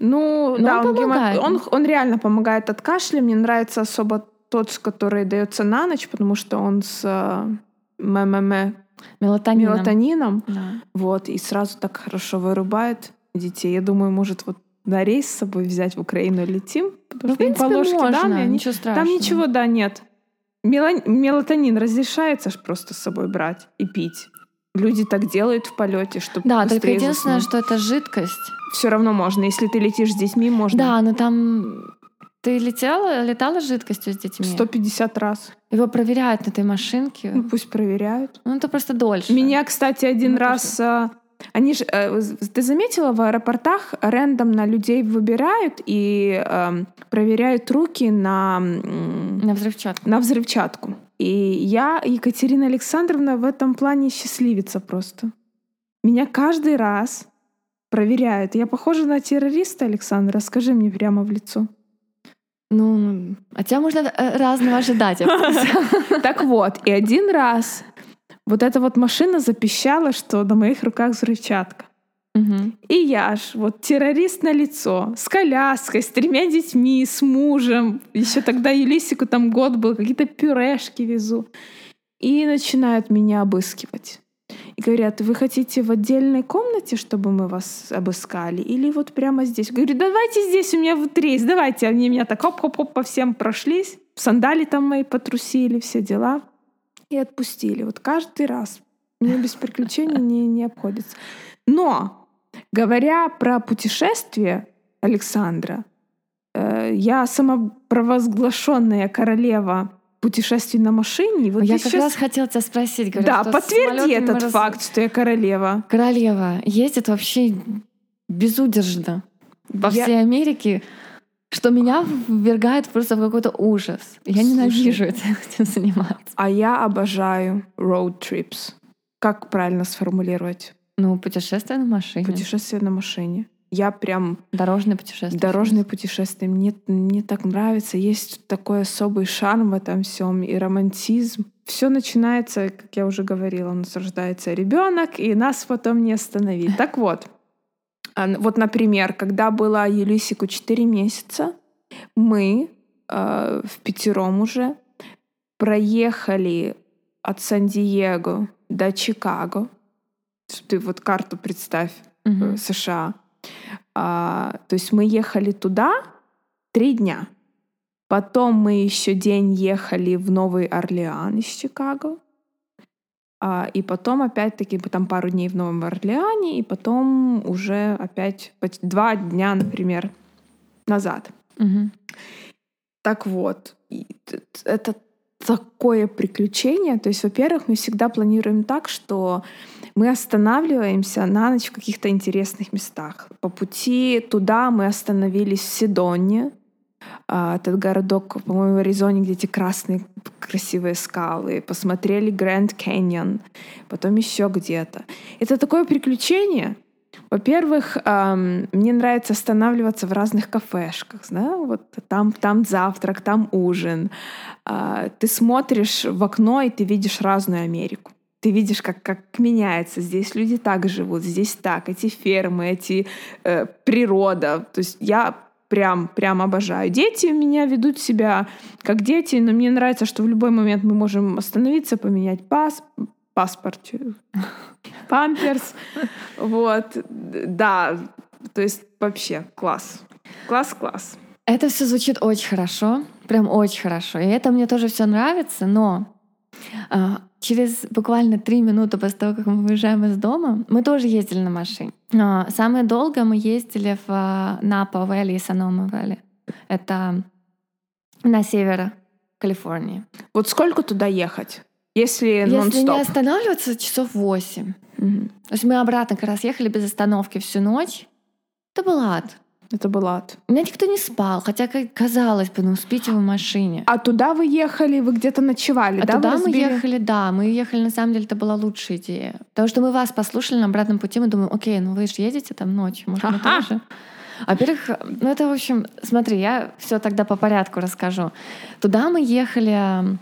Ну, Ну, да, он он, гемо- он, он реально помогает от кашля. Мне нравится особо тот, который дается на ночь, потому что он с МММ, Мелатонином. мелатонином. Да. Вот, и сразу так хорошо вырубает детей. Я думаю, может, вот на рейс с собой взять в Украину летим, потому Ну, в что им по принципе, ложке можно, дам, они- ничего страшного. Там ничего, да, нет. Мелан- Мелатонин разрешается ж просто с собой брать и пить. Люди так делают в полете, чтобы Да, только единственное, что это жидкость. все равно можно. Если ты летишь с детьми, можно. Да, но там ты летела, летала с жидкостью с детьми? 150 раз. Его проверяют на этой машинке. Ну, пусть проверяют. Ну, это просто дольше. Меня, кстати, один Ну, раз... а, Они же, э, ты заметила, в аэропортах рандомно людей выбирают и эм, проверяют руки на, На взрывчатку. на взрывчатку. И я, Екатерина Александровна, в этом плане счастливица просто. Меня каждый раз проверяют. Я похожа на террориста, Александра? Скажи мне прямо в лицо. Ну, от тебя можно э, разного ожидать. [laughs] Так вот, и один раз вот эта вот машина запищала, что на моих руках взрывчатка. И я ж, вот террорист на лицо, с коляской, с тремя детьми, с мужем. Еще тогда Елисику там год был, какие-то пюрешки везу. И начинают меня обыскивать. И говорят, вы хотите в отдельной комнате, чтобы мы вас обыскали? Или вот прямо здесь? Говорю, давайте здесь, у меня вот рейс, давайте. Они меня так хоп-хоп-хоп по всем прошлись. Сандали там мои потрусили, все дела. И отпустили. Вот каждый раз. Мне без приключений не, не обходится. Но, говоря про путешествие Александра, э, я самопровозглашенная королева путешествий на машине. Вот Я как щас- раз хотела тебя спросить. говорят, Да, подтверди этот раз- факт, что я королева. Королева ездит вообще безудержно по Я- всей Америке, что меня ввергает просто в какой-то ужас. Я Слушай. ненавижу [laughs] этим заниматься. А я обожаю road trips. Как правильно сформулировать? Ну, путешествие на машине. Путешествие на машине. Я прям Дорожное путешествие. Дорожные путешествия мне, мне так нравится. Есть такой особый шарм в этом всем и романтизм. Все начинается, как я уже говорила, у нас рождается ребенок, и нас потом не остановить. Так вот, а, вот, например, когда была Елисику 4 месяца, мы э, в пятером уже проехали от Сан-Диего до Чикаго. Ты вот карту представь. Э, США. А, то есть мы ехали туда три дня. Потом мы еще день ехали в Новый Орлеан из Чикаго. а, и потом опять-таки там пару дней в Новом Орлеане, и потом уже опять два дня, например, назад. Мгм. Так вот, это такое приключение. То есть, во-первых, мы всегда планируем так, что мы останавливаемся на ночь в каких-то интересных местах. По пути туда мы остановились в Сидоне, а, этот городок, по-моему, в Аризоне, где эти красные красивые скалы. Посмотрели Гранд Canyon, потом еще где-то. Это такое приключение. Во-первых, ам, мне нравится останавливаться в разных кафешках, да, вот там, там завтрак, там ужин. А, ты смотришь в окно и ты видишь разную Америку. Ты видишь, как, как меняется. Здесь люди так живут, здесь так. Эти фермы, эти э, природа. То есть я прям, прям обожаю. Дети у меня ведут себя как дети, но мне нравится, что в любой момент мы можем остановиться, поменять пас, паспорт, [laughs] памперс. Вот, да, то есть вообще класс. Класс, класс. Это все звучит очень хорошо, прям очень хорошо. И это мне тоже все нравится, но через буквально три минуты после того, как мы выезжаем из дома, мы тоже ездили на машине. А, самое долго мы ездили в а, Напа Вэлли и Санома Вэлли. Это на север Калифорнии. Вот сколько туда ехать? Если, Если не останавливаться, часов восемь. Мгм. То есть мы обратно как раз ехали без остановки всю ночь. Это был ад. Это был ад. У меня никто не спал, хотя, казалось бы, ну спите в машине. А туда вы ехали, вы где-то ночевали, А да? Туда мы ехали, да, мы ехали, на самом деле, это была лучшая идея. Потому что мы вас послушали на обратном пути, мы думаем, окей, ну вы же едете там ночью, может, мы тоже. Во-первых, ну это, в общем, смотри, я все тогда по порядку расскажу. Туда мы ехали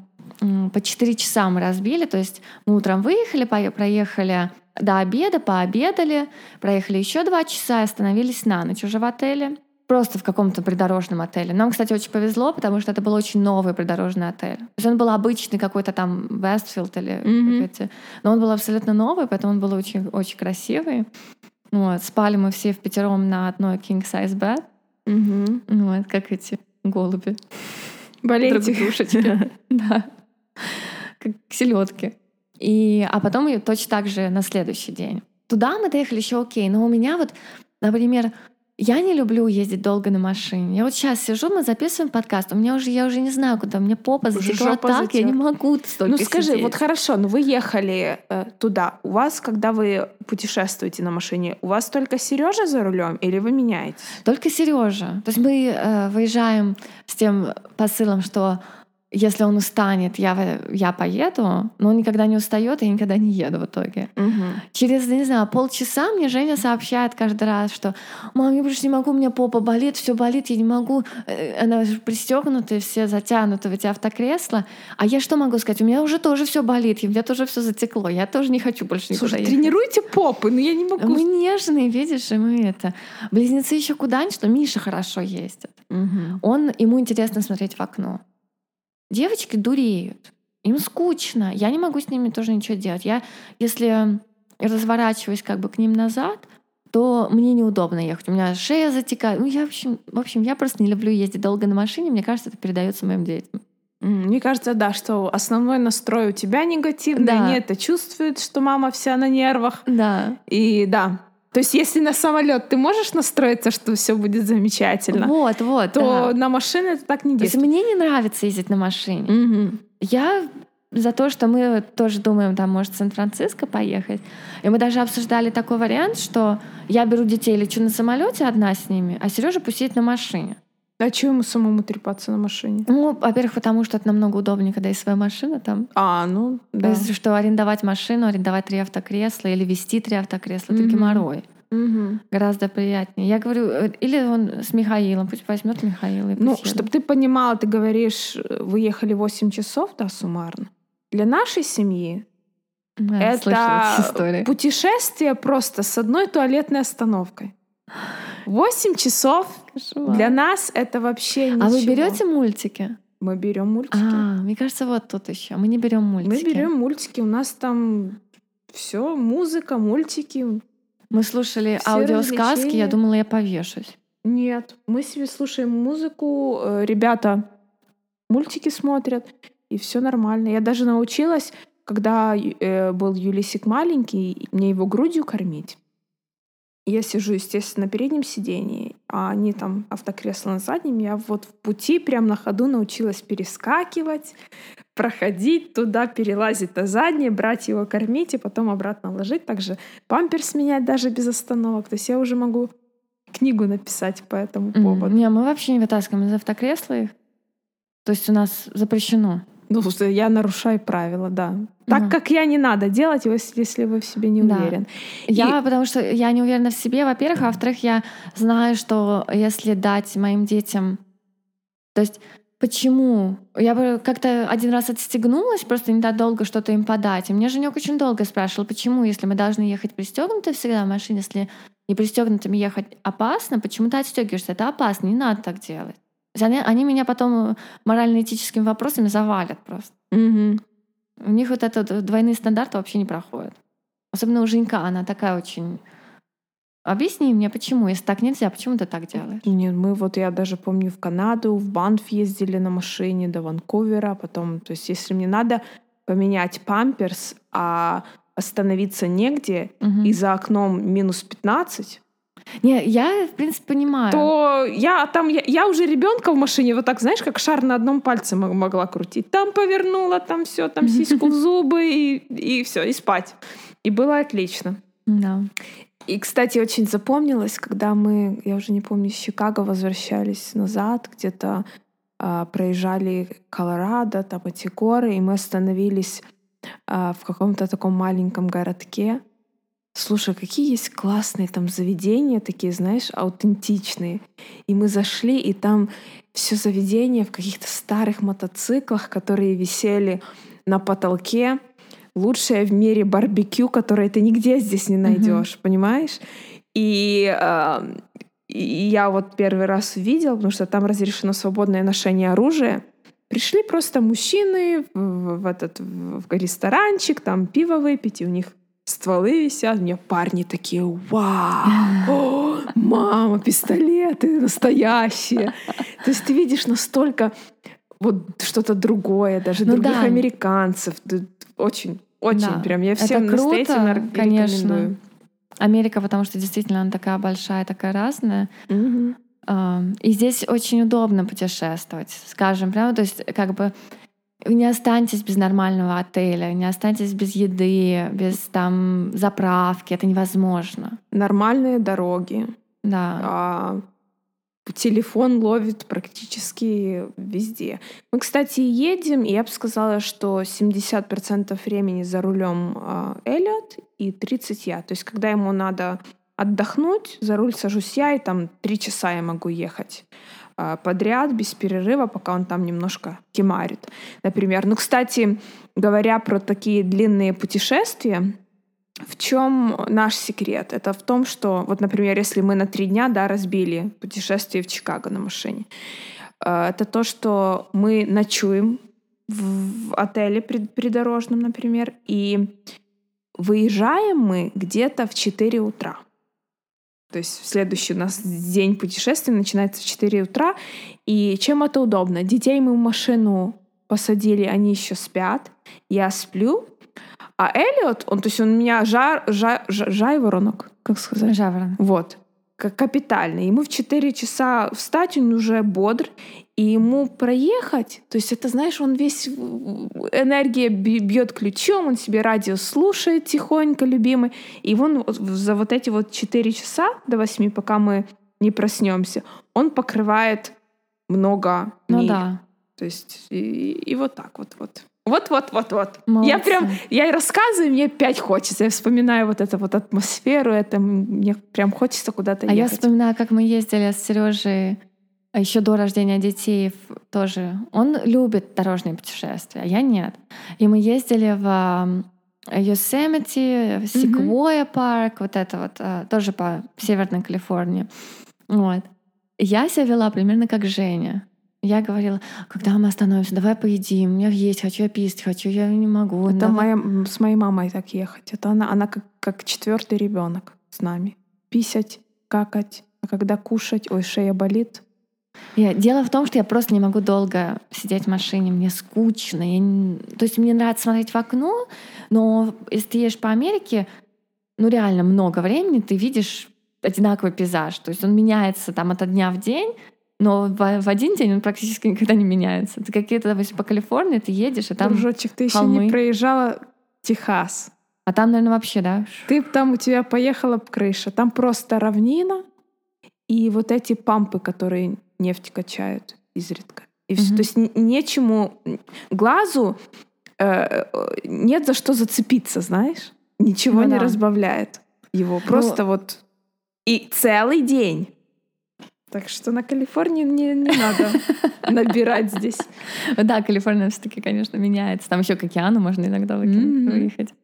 по 4 часа мы разбили, то есть мы утром выехали, проехали до обеда, пообедали, проехали еще два часа и остановились на ночь уже в отеле. Просто в каком-то придорожном отеле. Нам, кстати, очень повезло, потому что это был очень новый придорожный отель. То есть он был обычный какой-то там Westfield или как эти. Но он был абсолютно новый, поэтому он был очень, очень красивый. Вот. Спали мы все в пятером на одной king size bed. Мгм. Вот, как эти голуби. Болеете? Друг-душечки. [laughs] Да. Как селедки. И, а потом и точно так же на следующий день. Туда мы доехали еще окей, но у меня вот, например, я не люблю ездить долго на машине. Я вот сейчас сижу, мы записываем подкаст, у меня уже, я уже не знаю, куда, у меня попа затекла так, я не могу столько Ну скажи, сидеть. вот хорошо, ну вы ехали э, туда. У вас, когда вы путешествуете на машине, у вас только Сережа за рулем или вы меняетесь? Только Сережа. То есть мы э, выезжаем с тем посылом, что если он устанет, я, я поеду, но он никогда не устает, и я никогда не еду в итоге. Через, не знаю, полчаса мне Женя сообщает каждый раз, что «Мам, я больше не могу, у меня попа болит, все болит, я не могу». Э, Она пристегнута, все затянуты в эти автокресла. А я что могу сказать? У меня уже тоже все болит, у меня тоже все затекло. Я тоже не хочу больше никуда Слушай, ехать. тренируйте попы, но я не могу. Мы нежные, видишь, и мы это. Близнецы еще куда-нибудь, что Миша хорошо ездит. Мгм. Он, ему интересно смотреть в окно. Девочки дуреют. Им скучно. Я не могу с ними тоже ничего делать. Я, если разворачиваюсь как бы к ним назад, то мне неудобно ехать. У меня шея затекает. Ну, я, в общем, в общем, я просто не люблю ездить долго на машине. Мне кажется, это передается моим детям. Мне кажется, да, что основной настрой у тебя негативный, Да. они это чувствуют, что мама вся на нервах. Да. И да. То есть, если на самолет ты можешь настроиться, что все будет замечательно, Вот, вот. то да. на машине это так не То есть действует. мне не нравится ездить на машине. Мгм. Я за то, что мы тоже думаем, там, может, в Сан-Франциско поехать. И мы даже обсуждали такой вариант, что я беру детей, лечу на самолете одна с ними, а Сережа пусть едет на машине. А чего ему самому трепаться на машине? Ну, во-первых, потому что это намного удобнее, когда есть своя машина там. А, ну, да. есть, что арендовать машину, арендовать три автокресла или вести три автокресла, это Мгм. геморрой. Мгм. Гораздо приятнее. Я говорю, э, или он с Михаилом, пусть возьмет Михаила и Ну, чтобы ты понимала, ты говоришь, э, вы ехали 8 часов, да, суммарно. Для нашей семьи Да, это путешествие просто с одной туалетной остановкой. 8 часов Кошмар. для нас это вообще ничего. А вы берете мультики? Мы берем мультики. А, мне кажется, вот тут еще. Мы не берем мультики. Мы берем мультики. У нас там все, музыка, мультики. Мы слушали Все аудиосказки, я думала, я повешусь. Нет, мы себе слушаем музыку, э, ребята мультики смотрят, и все нормально. Я даже научилась, когда э, был Юлисик маленький, мне его грудью кормить. Я сижу, естественно, на переднем сидении, а они там автокресло на заднем. Я вот в пути прям на ходу научилась перескакивать, проходить туда, перелазить на заднее, брать его, кормить и потом обратно ложить. Также памперс менять даже без остановок. То есть я уже могу книгу написать по этому поводу. Не, мы вообще не вытаскиваем из автокресла их. То есть у нас запрещено. Ну, я нарушаю правила, да. Так, угу. как я, не надо делать, если вы в себе не да. уверен. Я, И... потому что я не уверена в себе, во-первых, а во-вторых, я знаю, что если дать моим детям... То есть Почему? Я бы как-то один раз отстегнулась, просто не так долго что-то им подать. И мне Женек очень долго спрашивал, почему, если мы должны ехать пристегнуты всегда в машине, если не пристегнутыми ехать опасно, почему ты отстегиваешься? Это опасно, не надо так делать. Они, меня потом морально-этическими вопросами завалят просто. Угу. У них вот этот двойные стандарты вообще не проходят. Особенно у Женька, она такая очень... Объясни мне, почему, если так нельзя, почему ты так делаешь? Нет, мы вот, я даже помню, в Канаду, в Банф ездили на машине до Ванкувера, потом, то есть если мне надо поменять памперс, а остановиться негде, угу. и за окном минус 15, не, я, в принципе, понимаю. То я там, я, я уже ребенка в машине вот так, знаешь, как шар на одном пальце могла крутить. Там повернула, там все, там [laughs] сиську в зубы и, и все, и спать. И было отлично. Да. И, кстати, очень запомнилось, когда мы, я уже не помню, из Чикаго возвращались назад, где-то э, проезжали Колорадо, там эти горы, и мы остановились э, в каком-то таком маленьком городке. Слушай, какие есть классные там заведения, такие, знаешь, аутентичные. И мы зашли, и там все заведение в каких-то старых мотоциклах, которые висели на потолке. Лучшее в мире барбекю, которое ты нигде здесь не найдешь, mm-hmm. понимаешь? И, э, и я вот первый раз увидел, потому что там разрешено свободное ношение оружия. Пришли просто мужчины в, в этот в ресторанчик, там пиво выпить, и у них стволы висят, у меня парни такие, вау, о, мама, пистолеты настоящие. То есть ты видишь настолько вот что-то другое, даже ну, других да. американцев. Очень, очень да. прям. Я всем Это круто, конечно. Америка, потому что действительно она такая большая, такая разная. Угу. И здесь очень удобно путешествовать, скажем прямо. То есть как бы не останьтесь без нормального отеля, не останьтесь без еды, без там заправки. Это невозможно. Нормальные дороги. Да. А, телефон ловит практически везде. Мы, кстати, едем, и я бы сказала, что 70% времени за рулем а, Эллиот и 30 я. То есть, когда ему надо отдохнуть, за руль сажусь я, и там три часа я могу ехать. А, подряд, без перерыва, пока он там немножко кемарит, например. Ну, кстати, говоря про такие длинные путешествия, в чем наш секрет? Это в том, что, вот, например, если мы на три дня да, разбили путешествие в Чикаго на машине, а, это то, что мы ночуем в отеле придорожном, например, и выезжаем мы где-то в 4 утра. То есть следующий у нас день путешествия начинается в 4 утра. И чем это удобно? Детей мы в машину посадили, они еще спят. Я сплю. А Эллиот, он, то есть он у меня жар, жар, жар, жайворонок, как сказать? Жаворонок. Вот как капитальный. Ему в 4 часа встать, он уже бодр, и ему проехать, то есть это, знаешь, он весь энергия бьет ключом, он себе радио слушает тихонько, любимый, и он за вот эти вот 4 часа до 8, пока мы не проснемся, он покрывает много ну, миль. Да. То есть и, и вот так вот вот. Вот-вот-вот-вот. Я прям, я рассказываю, мне опять хочется. Я вспоминаю вот эту вот атмосферу, это мне прям хочется куда-то а ехать. А я вспоминаю, как мы ездили с Сережей а еще до рождения детей тоже. Он любит дорожные путешествия, а я нет. И мы ездили в Yosemite, Sequoia парк, вот это вот, а, тоже по Северной Калифорнии. Вот. Я себя вела примерно как Женя. Я говорила, когда мы остановимся, давай поедим, у меня есть, хочу я писать, хочу, я не могу. Это давай. моя, с моей мамой так ехать. Это она, она как, как четвертый ребенок с нами. Писать, какать, а когда кушать, ой, шея болит. Я- Дело в том, что я просто не могу долго сидеть в машине, мне скучно. Я не- То есть мне нравится смотреть в окно, но если ты едешь по Америке, ну реально много времени ты видишь одинаковый пейзаж. То есть он меняется там ото дня в день, но в, в один день он практически никогда не меняется. Ты какие-то, допустим, по Калифорнии ты едешь, и там... Дружочек, ты еще холмы. не проезжала Техас. А там, наверное, вообще, да? Ты там у тебя поехала крыша. Там просто равнина и вот эти пампы, которые нефть качают изредка. И всё. Мгм. То есть нечему глазу э, нет за что зацепиться, знаешь? Ничего Ну не да. Ну, разбавляет его. Просто вот и целый день. Так что на Калифорнии не, не надо [laughs] набирать здесь. Да, Калифорния все-таки, конечно, меняется. Там еще к океану можно иногда выехать.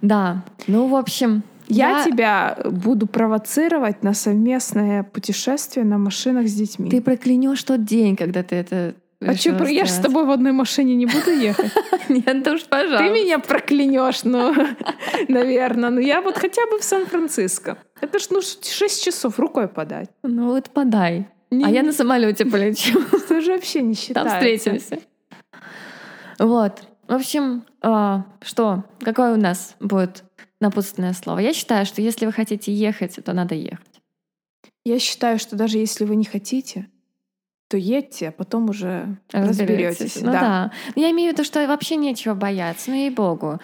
Да, ну, в общем... Я, тебя буду провоцировать на совместное путешествие на машинах с детьми. Ты проклянешь тот день, когда ты это а что, я же с тобой в одной машине не буду ехать. [laughs] Нет, уж, пожалуйста. Ты меня проклянешь, ну, [laughs] наверное. Ну, я вот хотя бы в Сан-Франциско. Это ж, ну, 6 часов рукой подать. Ну вот подай. А я на самолете полечу. [laughs] Это же вообще не Там считается. встретимся. Вот. В общем, а, что? Какое у нас будет напутственное слово? Я считаю, что если вы хотите ехать, то надо ехать. Я считаю, что даже если вы не хотите, то едьте, а потом уже разберетесь. Ну да. Но Я имею в виду, что вообще нечего бояться. Ну ей-богу.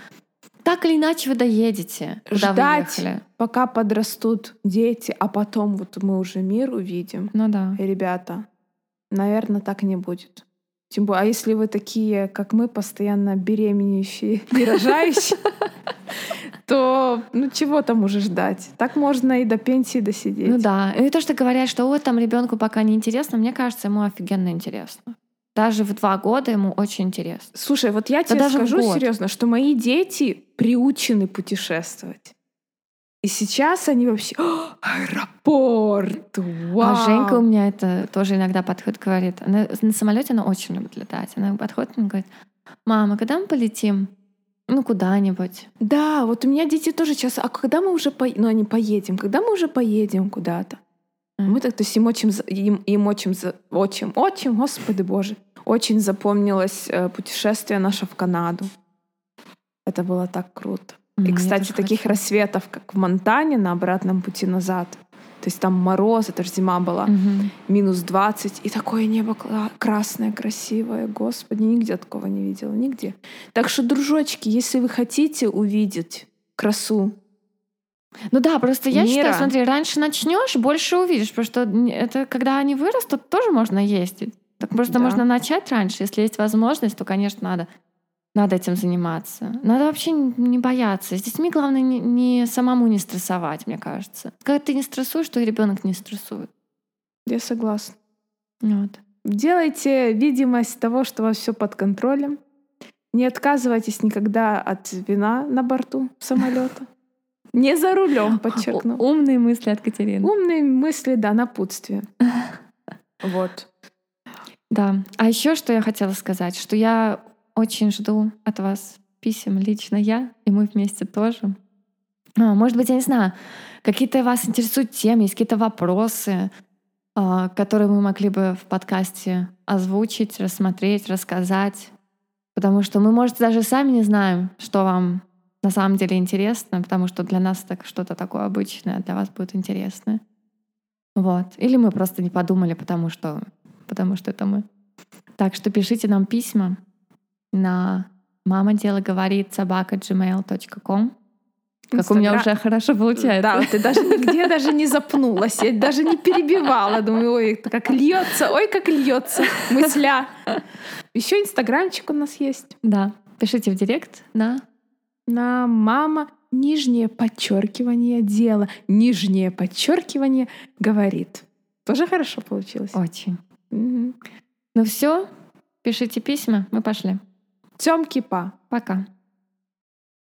Так или иначе вы доедете, куда вы Ждать, ехали. пока подрастут дети, а потом вот мы уже мир увидим. Ну да. Ребята, наверное, так не будет. Тем более, а если вы такие, как мы, постоянно беременеющие и рожающие, [laughs] [laughs] то ну чего там уже ждать? Так можно и до пенсии досидеть. Ну да. И то, что говорят, что вот там ребенку пока не интересно, мне кажется, ему офигенно интересно. Даже в два года ему очень интересно. Слушай, вот я тебе даже скажу серьезно, что мои дети приучены путешествовать. И сейчас они вообще «О, аэропорт, вау. А Женька у меня это тоже иногда подходит, говорит. Она, на самолете она очень любит летать. Она подходит и говорит, мама, когда мы полетим? Ну, куда-нибудь. Да, вот у меня дети тоже часто. А когда мы уже по... ну они поедем? Когда мы уже поедем куда-то? М. Мы так то есть им очень, им, им очень, очень, очень, господи боже, очень запомнилось э, путешествие наше в Канаду. Это было так круто. М, И, кстати, таких хочу. рассветов, как в Монтане на обратном пути назад. То есть там мороз, это же зима была, Мгм. минус 20, и такое небо красное, красивое. Господи, нигде такого не видела, нигде. Так что, дружочки, если вы хотите увидеть красу, Ну да, просто я Мира. считаю, смотри, раньше начнешь, больше увидишь, потому что это когда они вырастут, тоже можно ездить. Так просто Да. можно начать раньше, если есть возможность, то, конечно, надо, надо этим заниматься. Надо вообще не бояться. С детьми главное не, не самому не стрессовать, мне кажется. Когда ты не стрессуешь, то и ребенок не стрессует. я согласна. Вот. Делайте видимость того, что у вас все под контролем. Не отказывайтесь никогда от вина на борту самолета. [laughs] Не за рулем, подчеркну. Умные мысли от Катерины. Умные мысли, да, напутствие. [laughs] Вот. Да. А еще что я хотела сказать, что я очень жду от вас писем лично я, и мы вместе тоже. А, Может быть, я не знаю, какие-то вас интересуют темы, есть какие-то вопросы, а, которые мы могли бы в подкасте озвучить, рассмотреть, рассказать. Потому что мы, может, даже сами не знаем, что вам на самом деле интересно, потому что для нас это что-то такое обычное, для вас будет интересно. Вот. Или мы просто не подумали, потому что, потому что это мы. Так что пишите нам письма на мама дело говорит собака gmail.com. Как у меня уже хорошо получается. Да, ты даже нигде даже не запнулась, я даже не перебивала. Думаю, ой, как льется, ой, как льется мысля. Еще инстаграмчик у нас есть. Да. Пишите в директ на На мама нижнее подчеркивание дело, нижнее подчеркивание говорит. Тоже хорошо получилось. очень. Мгм. Ну все, пишите письма, мы пошли. Тёмки па. Пока.